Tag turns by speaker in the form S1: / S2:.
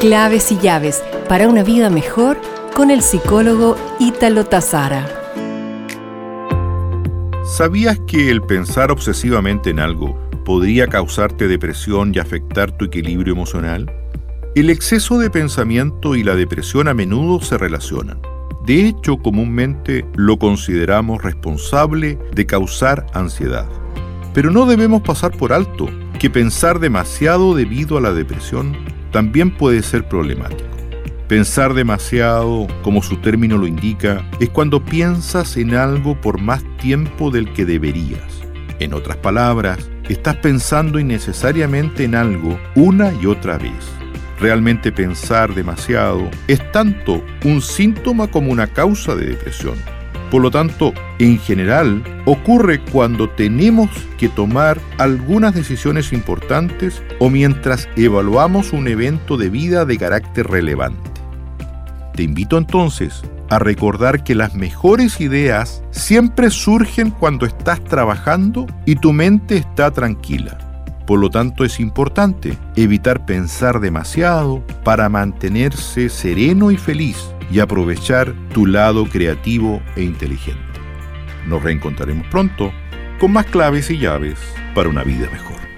S1: Claves y llaves para una vida mejor con el psicólogo Ítalo Tazara.
S2: ¿Sabías que el pensar obsesivamente en algo podría causarte depresión y afectar tu equilibrio emocional? El exceso de pensamiento y la depresión a menudo se relacionan. De hecho, comúnmente lo consideramos responsable de causar ansiedad. Pero no debemos pasar por alto que pensar demasiado debido a la depresión también puede ser problemático. Pensar demasiado, como su término lo indica, es cuando piensas en algo por más tiempo del que deberías. En otras palabras, estás pensando innecesariamente en algo una y otra vez. Realmente pensar demasiado es tanto un síntoma como una causa de depresión. Por lo tanto, en general, ocurre cuando tenemos que tomar algunas decisiones importantes o mientras evaluamos un evento de vida de carácter relevante. Te invito entonces a recordar que las mejores ideas siempre surgen cuando estás trabajando y tu mente está tranquila. Por lo tanto, es importante evitar pensar demasiado para mantenerse sereno y feliz y aprovechar tu lado creativo e inteligente. Nos reencontraremos pronto con más claves y llaves para una vida mejor.